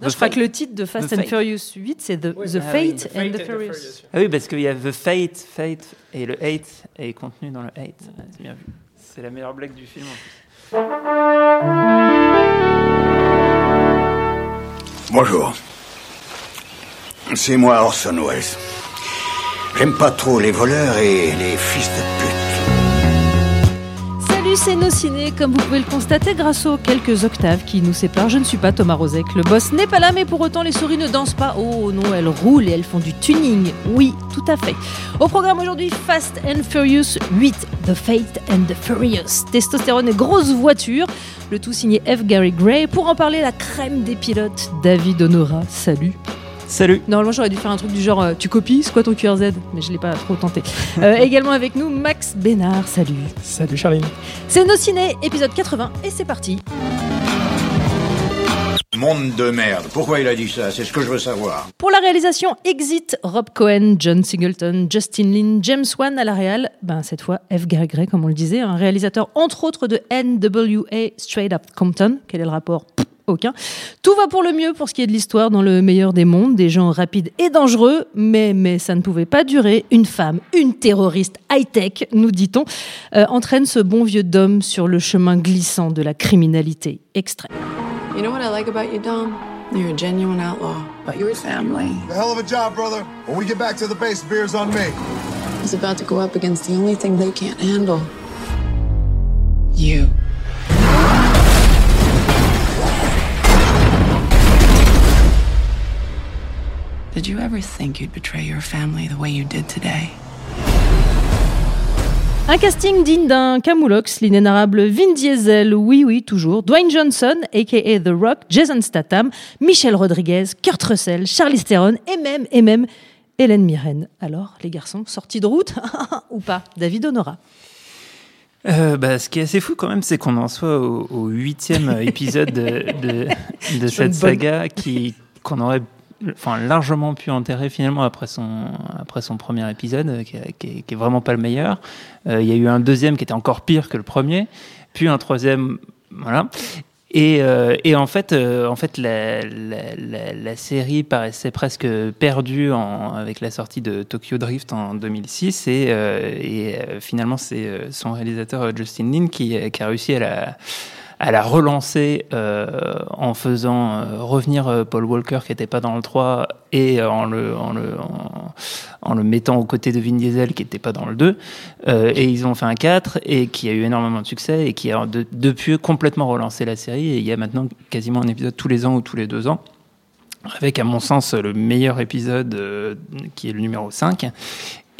Non, je crois que le titre de Fast and Furious 8, c'est The, the ah Fate oui, The and the Furious. Ah oui, parce qu'il y a The Fate, Fate et le Hate est contenu dans le Hate. C'est bien vu. C'est la meilleure blague du film en plus. Bonjour. C'est moi Orson Welles. J'aime pas trop les voleurs et les fils de pute. Salut, c'est nos ciné. Comme vous pouvez le constater grâce aux quelques octaves qui nous séparent, je ne suis pas Thomas Rozek. Le boss n'est pas là, mais pour autant, les souris ne dansent pas. Oh non, elles roulent et elles font du tuning. Oui, tout à fait. Au programme aujourd'hui, Fast and Furious 8, The Fate and the Furious. Testostérone et grosse voiture. Le tout signé F. Gary Gray. Pour en parler, la crème des pilotes, David Honora. Salut. Salut. Normalement, j'aurais dû faire un truc du genre euh, tu copies, c'est quoi ton QRZ Mais je l'ai pas trop tenté. Euh, également avec nous, Max Bénard. Salut. Salut Charline. C'est Nos Ciné, épisode 80, et c'est parti. Monde de merde. Pourquoi il a dit ça? C'est ce que je veux savoir. Pour la réalisation, Exit, Rob Cohen, John Singleton, Justin Lin, James Wan à la réal, ben cette fois F. Gary Gray, comme on le disait, un réalisateur entre autres de NWA Straight Up Compton. Quel est le rapport? Pff, aucun. Tout va pour le mieux pour ce qui est de l'histoire dans le meilleur des mondes, des gens rapides et dangereux, mais, mais ça ne pouvait pas durer. Une femme, une terroriste high-tech, nous dit-on, euh, entraîne ce bon vieux Dom sur le chemin glissant de la criminalité extrême. You know what I like about you, Dom? You're a genuine outlaw. But your family A hell of a job, brother. When we get back to the base, beer's on me. is about to go up against the only thing they can't handle. You. Did you ever think you'd betray your family the way you did today? Un casting digne d'un Camoulox, l'inénarrable Vin Diesel, oui, oui, toujours, Dwayne Johnson, a.k.a. The Rock, Jason Statham, Michel Rodriguez, Kurt Russell, Charlize Theron, et même, et même, Hélène Mirren. Alors, les garçons, sortis de route Ou pas? David Honora. Euh, bah, ce qui est assez fou quand même, c'est qu'on en soit au, au huitième épisode de, cette bonne- saga qui qu'on aurait enfin largement pu enterrer finalement après son après son premier épisode euh, qui, qui est, vraiment pas le meilleur. Euh, Il y a eu un deuxième qui était encore pire que le premier, puis un troisième, voilà. Et, euh, et en fait, en fait, la, la, série paraissait presque perdue avec la sortie de Tokyo Drift en 2006, et, finalement, c'est son réalisateur Justin Lin qui, qui a réussi à la à la relancer euh, en faisant euh, revenir euh, Paul Walker qui n'était pas dans le 3 et en le, mettant aux côtés de Vin Diesel qui n'était pas dans le 2. Euh, et ils ont fait un 4 et qui a eu énormément de succès et qui a de- depuis complètement relancé la série. Et il y a maintenant quasiment un épisode tous les ans ou tous les deux ans. Avec, à mon sens, le meilleur épisode qui est le numéro 5.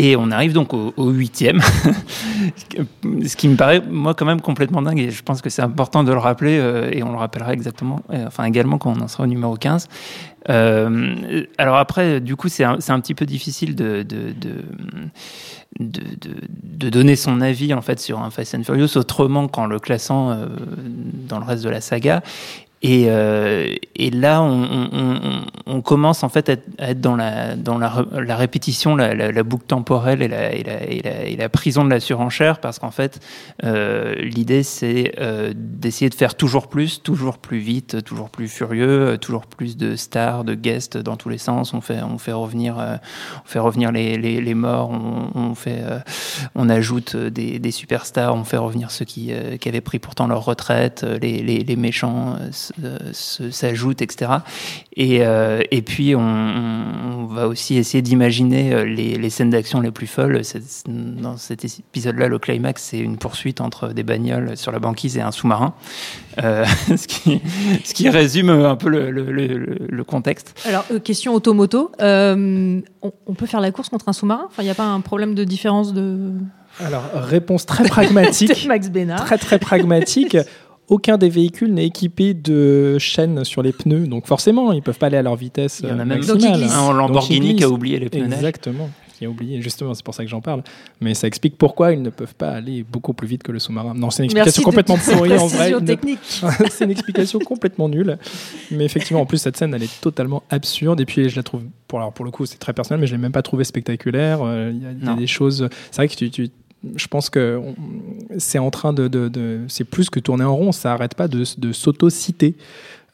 Et on arrive donc au, huitième, ce qui me paraît, moi, quand même complètement dingue. Et je pense que c'est important de le rappeler, euh, et on le rappellera exactement, euh, enfin également quand on en sera au numéro 15. Euh, alors après, du coup, c'est un, petit peu difficile de, de, de, de, donner son avis en fait sur un Fast and Furious autrement qu'en le classant dans le reste de la saga. Et, euh, et là, on, commence en fait à être, dans la répétition, la, boucle temporelle et la, prison de la surenchère, parce qu'en fait, euh, l'idée c'est euh, d'essayer de faire toujours plus, toujours plus vite, toujours plus furieux, toujours plus de stars, de guests dans tous les sens. On fait revenir on fait revenir les, morts, on, ajoute des, superstars, on fait revenir ceux qui, avaient pris pourtant leur retraite, les, méchants s'ajoutent, etc. Et, euh, et puis, on, on va aussi essayer d'imaginer euh, les, les scènes d'action les plus folles. Dans cet épisode-là, le climax, c'est une poursuite entre des bagnoles sur la banquise et un sous-marin. Euh, ce, qui, ce qui résume un peu le, le- le- le contexte. Alors, euh, question automoto. Euh, on, on peut faire la course contre un sous-marin? Enfin, il n'y a pas un problème de différence de. Alors, réponse très pragmatique. Max Bénard. très très pragmatique. Aucun des véhicules n'est équipé de chaînes sur les pneus, donc forcément, ils peuvent pas aller à leur vitesse Il y en a euh, même maximale. Un en Lamborghini qui a oublié les pneus. Exactement, qui a oublié, justement, c'est pour ça que j'en parle. Mais ça explique pourquoi ils ne peuvent pas aller beaucoup plus vite que le sous-marin. Non, c'est une explication complètement pourrie en vrai. Une- c'est une explication complètement nulle. Mais effectivement, en plus, cette scène, elle est totalement absurde. Et puis, je la trouve, pour, alors, pour le coup, c'est très personnel, mais je l'ai même pas trouvé spectaculaire. Euh, Il y a- il y, a Non. des choses. C'est vrai que tu. tu- je pense que c'est en train de, c'est plus que tourner en rond, ça arrête pas de, s'auto-citer.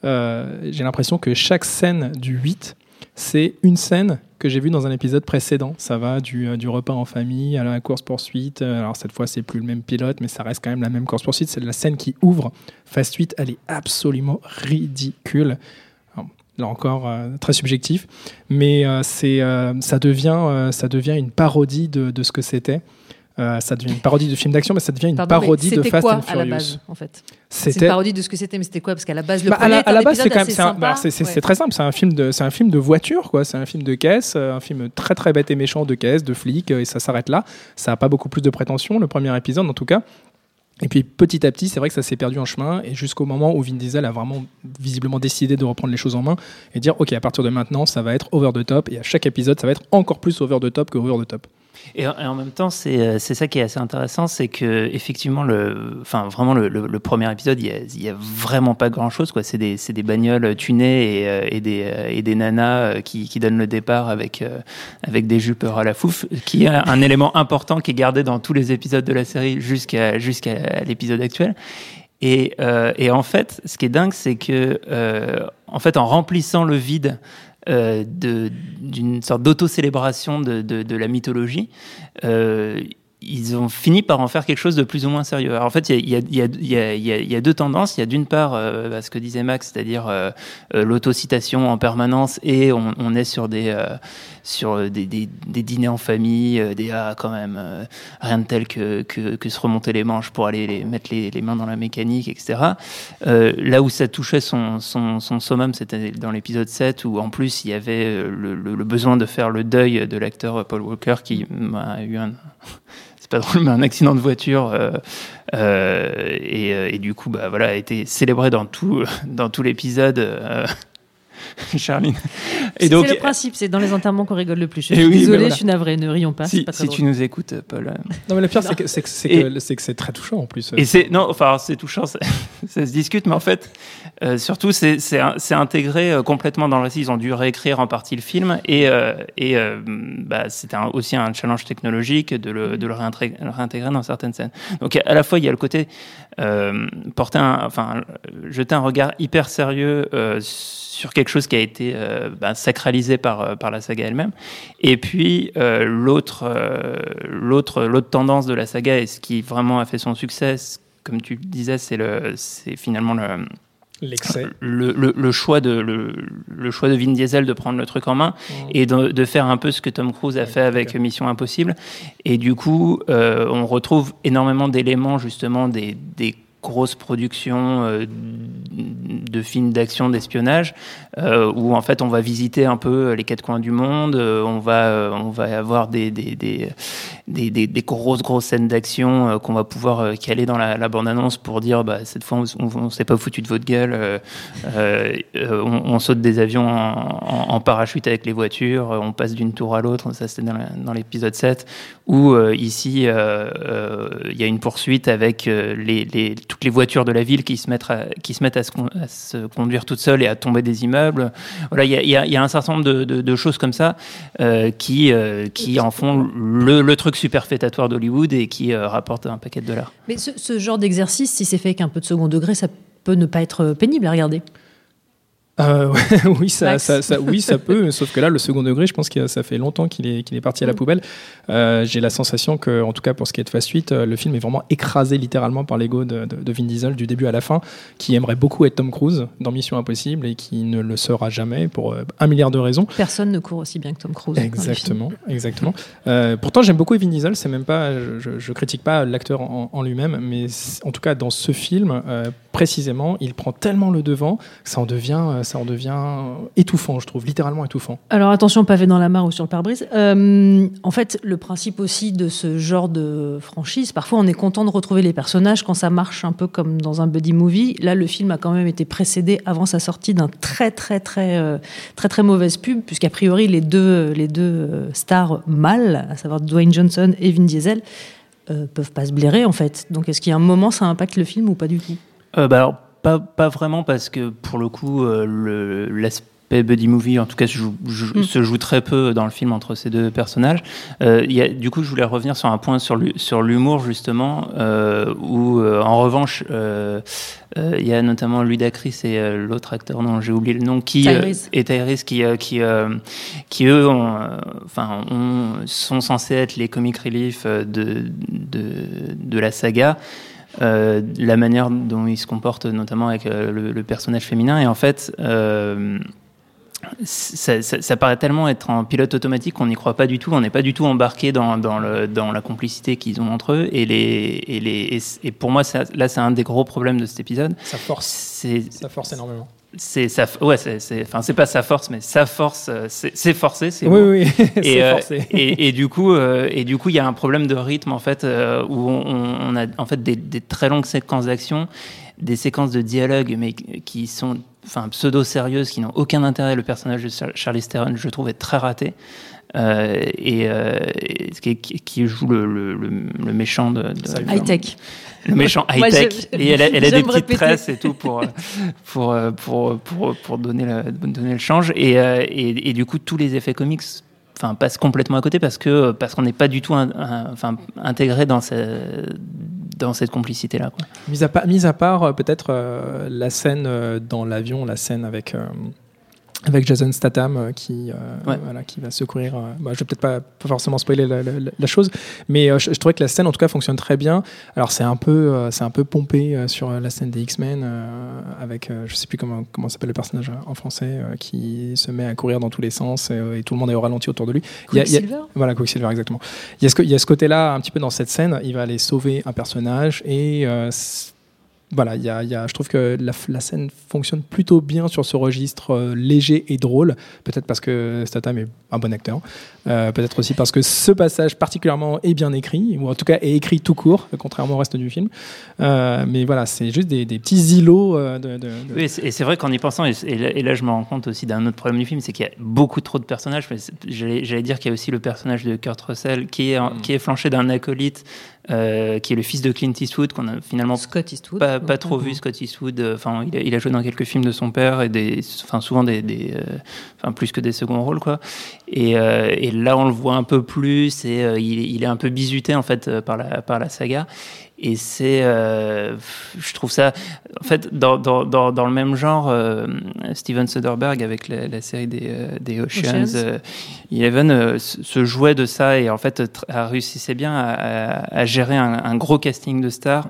Euh, j'ai l'impression que chaque scène du 8, c'est une scène que j'ai vue dans un épisode précédent. Ça va du, euh, du repas en famille à la course-poursuite. Euh, Alors cette fois, c'est plus le même pilote, mais ça reste quand même la même course-poursuite. C'est la scène qui ouvre Fast 8. Elle est absolument ridicule. Là encore, très subjectif. Mais c'est, ça, devient, ça devient une parodie de ce que c'était. Euh, ça devient une parodie de film d'action, mais ça devient une Pardon, parodie de c'était Fast quoi and à Furious. la base, en fait C'est une C'était parodie de ce que c'était, mais c'était quoi Parce qu'à la base, le bah, à premier la, à la base, c'est quand même, bah, Ouais. très simple. C'est un film de, c'est un film de voiture, quoi. C'est un film de caisse, euh, un film très très bête et méchant de caisse, de flic, euh, et ça s'arrête là. Ça a pas beaucoup plus de prétention, le premier épisode en tout cas. Et puis petit à petit, c'est vrai que ça s'est perdu en chemin, et jusqu'au moment où Vin Diesel a vraiment visiblement décidé de reprendre les choses en main et dire, ok, à partir de maintenant, ça va être over the top, et à chaque épisode, ça va être encore plus over the top que over the top. Et, en- même temps, c'est euh, c'est ça qui est assez intéressant, c'est que effectivement, le, enfin vraiment le, premier épisode, il y a, vraiment pas grand chose, quoi. C'est des, des bagnoles tunées et, euh, des euh, et des nanas euh, qui, qui donnent le départ avec euh, avec des jupes à la fouf, qui est un élément important qui est gardé dans tous les épisodes de la série jusqu'à jusqu'à l'épisode actuel. Et, euh, et en fait, ce qui est dingue, c'est que euh, en fait, en remplissant le vide euh, de- d'une sorte d'auto-célébration de, de, de la mythologie, euh, ils ont fini par en faire quelque chose de plus ou moins sérieux. Alors en fait, il y a, deux tendances. Il y a d'une part euh, bah, ce que disait Max, c'est-à-dire euh, euh, l'autocitation en permanence, et on, est sur des sur des, dîners en famille, des ah quand même rien de tel que, que, se remonter les manches pour aller mettre les, mains dans la mécanique, etc. Là où ça touchait son, son, summum, c'était dans l'épisode 7, où en plus il y avait le, le besoin de faire le deuil de l'acteur Paul Walker qui a eu un c'est pas drôle, mais un accident de voiture euh, euh, et, euh, et, du coup, bah voilà, a été célébré dans tout dans tout l'épisode. Charline. Et donc, c'est le principe, c'est dans les enterrements qu'on rigole le plus. Je suis oui, désolée, voilà. je suis navrée, ne rions pas. Si, pas si tu nous écoutes, Paul. Non, mais le pire, c'est que c'est que très touchant en plus. Et c'est non, enfin c'est touchant, ça, ça, se discute, mais en fait, euh, surtout c'est c'est intégré euh, complètement dans le récit. Ils ont dû réécrire en partie le film et euh, et bah, c'était aussi un challenge technologique de le de le réintégrer, réintégrer dans certaines scènes. Donc à la fois il y a le côté euh, porter un, enfin jeter un regard hyper sérieux euh, sur quelque chose qui a été euh, bah, sacralisé par par la saga elle-même. Et puis euh, l'autre l'autre l'autre tendance de la saga et ce qui vraiment a fait son succès, comme tu disais, c'est le c'est finalement le l'excès le, le, le, choix de le, le, choix de Vin Diesel de prendre le truc en main mmh. et de, de, faire un peu ce que Tom Cruise a ouais, fait avec okay. Mission Impossible et du coup euh, on retrouve énormément d'éléments justement des, des grosses productions euh, de films d'action, d'espionnage, euh, où en fait on va visiter un peu les quatre coins du monde, euh, on va on va avoir des des, des, des, grosses grosses scènes d'action qu'on va pouvoir caler dans la, la bande annonce pour dire bah cette fois on, on, s'est pas foutu de votre gueule, on, saute des avions en, parachute avec les voitures, on passe d'une tour à l'autre, ça c'était dans l'épisode 7, où ici il y a une poursuite avec les, les toutes les voitures de la ville qui se mettent à, se conduire toutes seules et à tomber des immeubles. Voilà, il y a, un certain nombre de, choses comme ça euh, qui, euh, qui en font le, truc superfétatoire d'Hollywood et qui euh, rapportent un paquet de dollars. Mais ce, ce genre d'exercice, si c'est fait avec un peu de second degré, ça peut ne pas être pénible à regarder. Euh, ouais, oui, ça, ça, ça- oui, ça peut, sauf que là, le second degré, je pense que ça fait longtemps qu'il est, qu'il est parti à la Mm. poubelle. Euh, J'ai la sensation que, en tout cas pour ce qui est de Phase 8, euh, le film est vraiment écrasé littéralement par l'ego de, de, de Vin Diesel du début à la fin, qui aimerait beaucoup être Tom Cruise dans Mission Impossible et qui ne le sera jamais pour un milliard de raisons. Personne ne court aussi bien que Tom Cruise. Exactement, exactement. Euh, pourtant, j'aime beaucoup Vin Diesel. C'est même pas, je, je, critique pas l'acteur en, en lui-même, mais en tout cas dans ce film précisément, il prend tellement le devant ça en devient, euh, ça en devient étouffant, je trouve, littéralement étouffant. Alors attention, pavé dans la mare ou sur le pare-brise. Euh, en fait, le principe aussi de ce genre de franchise, parfois on est content de retrouver les personnages quand ça marche un peu comme dans un buddy movie. Là, le film a quand même été précédé avant sa sortie d'un très très très euh, très très mauvaise pub, puisqu'a priori les deux les deux euh, stars mâles, à savoir Dwayne Johnson et Vin Diesel, euh, peuvent pas se blairer en fait. Donc est-ce qu'il y a un moment ça impacte le film ou pas du tout? Euh, bah alors, pas, pas vraiment, parce que pour le coup, euh, l'aspect buddy movie, en tout cas, se joue, Mm. se joue très peu dans le film entre ces deux personnages. Euh, y a, du coup, je voulais revenir sur un point sur l'hu- sur l'humour, justement, euh, où, euh, en revanche, euh, il y a notamment Ludacris et l'autre acteur dont j'ai oublié le nom, qui Tyrese. et Tyrese, qui, euh, qui, qui eux, ont, enfin, ont- sont censés être les comic relief de, de, de la saga euh, la manière dont il se comporte, notamment avec euh, le, le personnage féminin. Et en fait, euh, ça, ça- ça paraît tellement être en pilote automatique qu'on n'y croit pas du tout. On n'est pas du tout embarqué dans, dans, le, dans la complicité qu'ils ont entre eux. Et, les, et, les, et, c- et pour moi, ça- là, c'est un des gros problèmes de cet épisode. Ça force, C'est ça force énormément. C'est ça ouais c'est c'est- enfin c'est pas sa force mais sa force euh, c'est forcé c'est Oui, oui, et, euh, forcé. et, et du coup, euh, et du coup, il y a un problème de rythme en fait euh, où on, on a en fait des, des très longues séquences d'action, des séquences de dialogue, mais qui sont enfin pseudo sérieuses, qui n'ont aucun intérêt. Le personnage de Char- Charlie Theron, je trouve, est très raté. Euh, et, euh, et qui, joue le, le, le, le méchant de, High tech. le méchant high tech et elle a, elle a des petites répéter. tresses et tout pour euh, pour pour pour, pour donner le donner le change et, et, et du coup tous les effets comics enfin passent complètement à côté parce que parce qu'on n'est pas du tout un- un- enfin intégré dans ce- dans cette complicité là quoi. Mis à, part- mis à part peut-être euh, la scène dans l'avion, la scène avec, euh, avec Jason Statham euh, qui, euh, Ouais. voilà, qui va secourir. euh, bah, je vais peut-être pas, pas forcément spoiler la, la- la chose, mais euh, je, je trouvais que la scène en tout cas fonctionne très bien. Alors c'est un peu, euh, c'est un peu pompé euh, sur la scène des X-Men euh, avec, euh, je sais plus comment, comment s'appelle le personnage en français, euh, qui se met à courir dans tous les sens et, et tout le monde est au ralenti autour de lui. Il y a- il y a- Quicksilver? Voilà, Quicksilver, exactement. Il y a ce, il y a ce côté-là, un petit peu dans cette scène, il va aller sauver un personnage et euh, voilà, il y a, y a- je trouve que la, la scène fonctionne plutôt bien sur ce registre euh, léger et drôle. Peut-être parce que Statham est un bon acteur. Euh, Peut-être aussi parce que ce passage particulièrement est bien écrit, ou en tout cas est écrit tout court, contrairement au reste du film. Euh, mais voilà, c'est juste des, des petits îlots de. de- de- Oui, et c'est- vrai qu'en y pensant, et, et là, et là, je me rends compte aussi d'un autre problème du film, c'est qu'il y a beaucoup trop de personnages. J'allais dire qu'il y a aussi le personnage de Kurt Russell qui est, qui est flanché d'un acolyte euh, qui est le fils de Clint Eastwood, qu'on a finalement Scott Eastwood. pas, pas trop vu Scott Eastwood. euh, Enfin, il, a, il a joué dans quelques films de son père et des, enfin souvent des, des euh, enfin plus que des seconds rôles quoi. Et, et là, on le voit un peu plus et il, il est un peu bizuté en fait par la par la saga. Et c'est, je trouve ça, en fait, dans, dans, dans, dans le même genre, Steven Soderbergh avec la, la série des, des Oceans, Oceans. Eleven se jouait de ça et en fait a réussissait bien à, à- à gérer un, gros casting de stars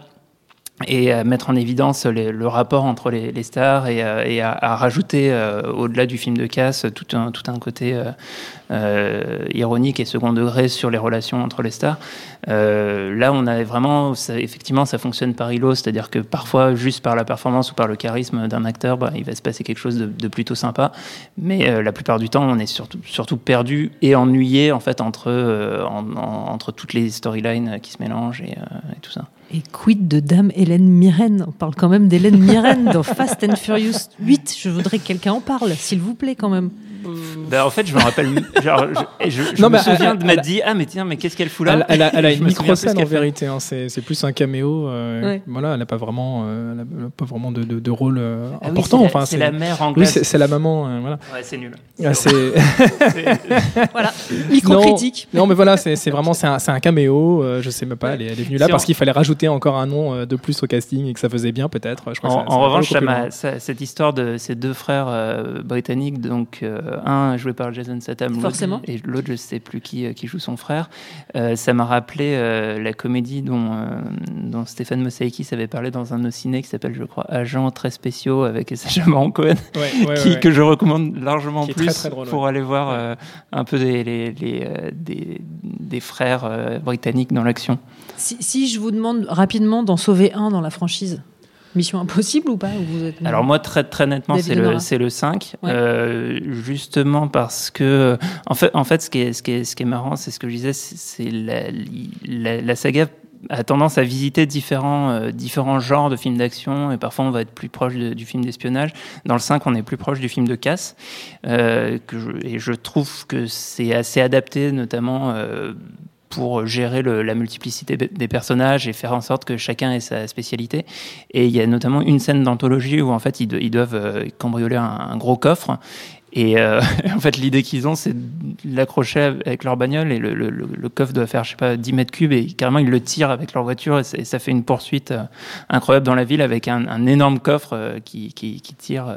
et à mettre en évidence le rapport entre les, stars et, euh, à, rajouter euh, au-delà du film de casse tout un, côté euh, euh, ironique et second degré sur les relations entre les stars. Euh, là, on a vraiment, effectivement, ça fonctionne par îlot, c'est-à-dire que parfois, juste par la performance ou par le charisme d'un acteur, bah, il va se passer quelque chose de, plutôt sympa. Mais euh, la plupart du temps, on est surtout, perdu et ennuyé en fait entre, euh, en- en- entre toutes les storylines qui se mélangent et, euh, et tout ça. Et quid de Dame Hélène Mirren? On parle quand même d'Hélène Mirren dans Fast and Furious 8. Je voudrais que quelqu'un en parle, s'il vous plaît, quand même. Bah, en fait, je me rappelle. Genre, je je, je Non, me souviens elle- de m'être dit Ah, mais tiens, mais qu'est-ce qu'elle fout là? Elle, elle a, elle a Je une micro-scène en vérité, hein, c'est c'est plus un caméo. euh, Ouais. Voilà, elle n'a pas vraiment, euh, elle a- pas vraiment de, de- de rôle euh, Ah oui, important. c'est la- enfin, c'est la mère Oui, anglaise. c'est c'est la maman. euh, voilà. Ouais, c'est nul. Ah, c'est- Voilà, micro-critique. Non, non, mais voilà, c'est c'est vraiment c'est un, c'est un caméo. euh, je sais même pas. Elle est, elle est venue là Si parce on- qu'il fallait rajouter encore un nom de plus au casting et que ça faisait bien peut-être. En, revanche, cette histoire de ces deux frères britanniques, donc un joué par Jason Statham, Forcément. et l'autre je sais plus qui, euh, qui joue son frère, euh, ça m'a rappelé euh, la comédie dont, euh, dont Stéphane Mosaïkis avait parlé dans un de nos ciné qui s'appelle, je crois, Agents très spéciaux avec Sacha Baron Cohen, Ouais, ouais, qui, ouais. que je recommande largement plus très, très drôle, pour ouais. aller voir euh, un peu des, les- les, euh, des, des frères euh, britanniques dans l'action. Si, si je vous demande rapidement d'en sauver un dans la franchise, Mission Impossible ou pas ou vous êtes... Alors moi très très nettement c'est le c'est le 5 Ouais. euh, justement parce que en fait en fait ce qui est ce qui est ce qui est marrant c'est ce que je disais c'est c'est la, la, la saga a tendance à visiter différents euh, différents genres de films d'action et parfois on va être plus proche de- du film d'espionnage. Dans le 5 on est plus proche du film de casse euh, que je, et je trouve que c'est assez adapté notamment euh, pour gérer la multiplicité des- personnages et faire en sorte que chacun ait sa spécialité. Et il y a notamment une scène d'anthologie où en fait ils, do- ils doivent euh, cambrioler un gros coffre. Et euh, en fait, l'idée qu'ils ont, c'est de l'accrocher avec leur bagnole et le, le- le- le coffre doit faire, je sais pas, 10 mètres cubes et carrément ils le tirent avec leur voiture et, ça- et ça fait une poursuite euh, incroyable dans la ville avec un, un énorme coffre euh, qui, qui, qui tire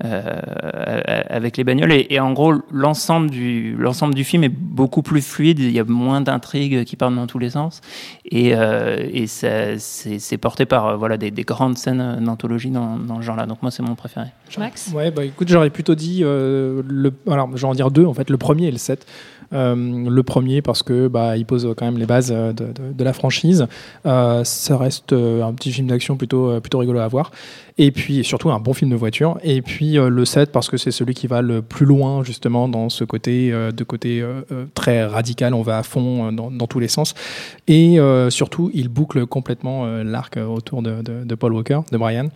avec les bagnoles. Et, et en gros, l'ensemble du, l'ensemble du film est beaucoup plus fluide. Il y a moins d'intrigues qui partent dans tous les sens. Et, euh, et ça, c'est, c'est porté par euh, voilà, des, des grandes scènes d'anthologie dans, dans ce genre-là. Donc moi, c'est mon préféré. Max? Ouais, bah écoute, j'aurais plutôt dit, euh, le, alors je vais en dire deux en fait, le premier et le 7. Euh, le premier parce que bah, il pose quand même les bases euh, de, la franchise. Euh, ça reste euh, un petit film d'action plutôt, euh, plutôt rigolo à voir. Et puis surtout un bon film de voiture. Et puis euh, le 7 parce que c'est celui qui va le plus loin justement dans ce côté, euh, de côté euh, très radical. On va à fond dans, tous les sens. Et surtout, il boucle complètement l'arc autour de, Paul Walker, de Brian.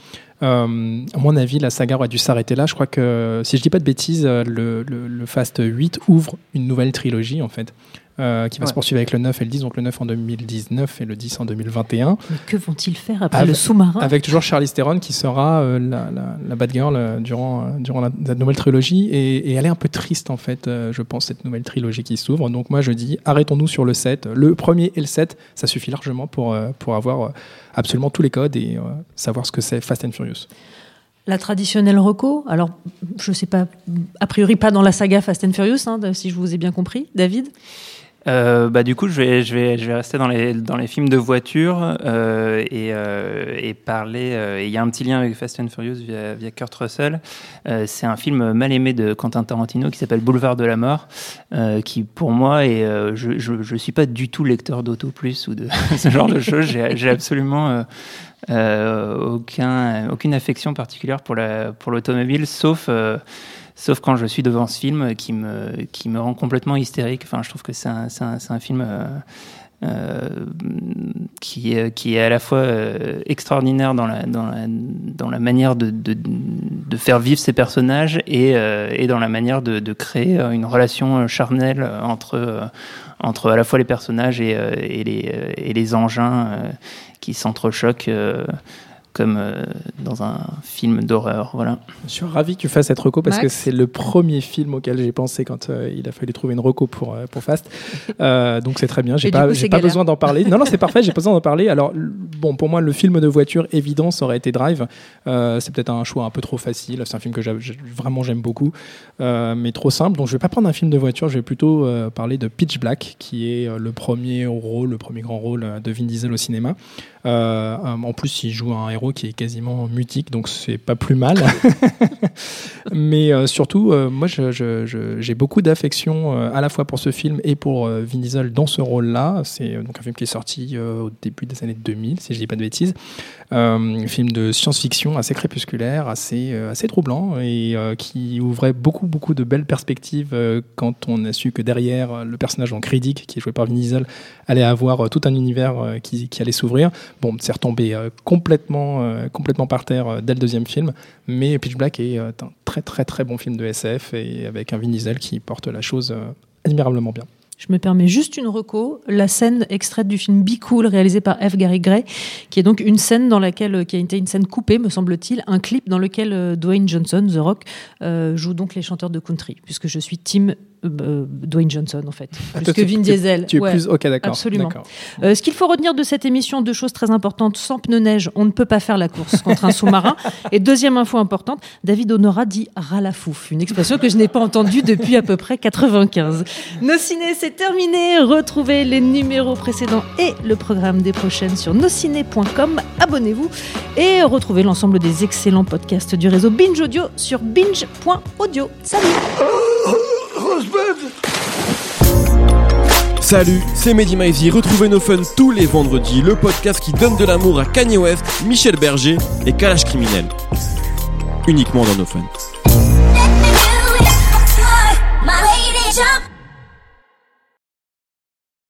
Euh, à mon avis, la saga aurait dû s'arrêter là. Je crois que, si je dis pas de bêtises, le Fast 8 ouvre une nouvelle trilogie, en fait, euh, qui va Ouais. se poursuivre avec le 9 et le 10, donc le 9 en 2019 et le 10 en 2021, Mais que vont-ils faire après Avec- le sous-marin avec toujours Charlize Theron qui sera euh, la, la, la bad girl euh, durant, durant la, la nouvelle trilogie. Et, et elle est un peu triste, en fait, je pense, cette nouvelle trilogie qui s'ouvre. Donc moi, je dis, arrêtons-nous sur le 7. Le premier et le 7, ça suffit largement pour, pour avoir absolument tous les codes et savoir ce que c'est Fast and Furious. La traditionnelle reco, alors je sais pas, a priori pas dans la saga Fast and Furious, hein, si je vous ai bien compris, David Euh, bah, du coup, je vais, rester dans les, films de voiture euh, et, euh, parler. euh, Il y a un petit lien avec Fast and Furious via, Kurt Russell. C'est un film mal aimé de Quentin Tarantino qui s'appelle Boulevard de la Mort, qui pour moi je, je, je suis pas du tout lecteur d'Auto Plus ou de ce genre de choses. J'ai absolument. aucun, aucune affection particulière pour la pour l'automobile, sauf sauf quand je suis devant ce film qui me qui me rend complètement hystérique. Enfin, je trouve que c'est un, un, un film euh, euh, qui est qui est à la fois euh, extraordinaire dans la dans la dans la manière de de, de faire vivre ses personnages et et dans la manière de, de créer une relation charnelle entre entre à la fois les personnages et, et les et les engins qui s'entrechoquent comme euh, dans un film d'horreur. Voilà. Je suis ravi que tu fasses cette reco parce Max que c'est le premier film auquel j'ai pensé quand euh, il a fallu trouver une reco pour, euh, pour Fast. Euh, donc c'est très bien. J'ai pas, coup, pas besoin d'en parler. Non, non, c'est parfait. J'ai pas besoin d'en parler. Alors, bon, pour moi, le film de voiture évident, ça aurait été Drive. Euh, c'est peut-être un choix un peu trop facile. C'est un film que vraiment j'aime beaucoup, euh, mais trop simple. Donc je vais pas prendre un film de voiture. Je vais plutôt euh, parler de Pitch Black, qui est euh, le premier rôle, le premier grand rôle de Vin Diesel au cinéma. Euh, en plus, il joue un héros qui est quasiment mutique, donc c'est pas plus mal. Mais euh, surtout, euh, moi, j'ai beaucoup d'affection euh, à la fois pour ce film et pour Vin Diesel dans ce rôle-là. C'est donc un film qui est sorti au début des années 2000, si je dis pas de bêtises. Un film de science-fiction assez crépusculaire, assez, troublant et qui ouvrait beaucoup, beaucoup de belles perspectives quand on a su que derrière le personnage en Critic, qui est joué par Vin Diesel, allait avoir tout un univers qui, qui allait s'ouvrir. Bon, c'est retombé complètement complètement, euh, complètement par terre euh, dès le deuxième film. Mais Pitch Black est euh, un très très très bon film de SF et avec un Vin Diesel qui porte la chose admirablement bien. Je me permets juste une reco, la scène extraite du film Be Cool réalisé par F. Gary Gray, qui est donc une scène dans laquelle, qui a été une scène coupée, me semble-t-il, un clip dans lequel Dwayne Johnson, The Rock, joue donc les chanteurs de country, puisque je suis team euh, euh, Dwayne Johnson en fait, Ah, plus que Vin Diesel. Tu es Ouais. plus. Ok, d'accord. absolument. Euh, ce qu'il faut retenir de cette émission, deux choses très importantes. Sans pneus neige, on ne peut pas faire la course contre un sous-marin. Et deuxième info importante, David Honora dit ralafouf, une expression que je n'ai pas entendue depuis à peu près 95. Nos ciné, c'est terminé. Retrouvez les numéros précédents et le programme des prochaines sur nosciné.com. Abonnez-vous et retrouvez l'ensemble des excellents podcasts du réseau Binge Audio sur binge.audio. Salut Salut, c'est Mehdi Maizy. Retrouvez nos fun tous les vendredis, le podcast qui donne de l'amour à Kanye West, Michel Berger et Kalash Criminel. Uniquement dans nos fun.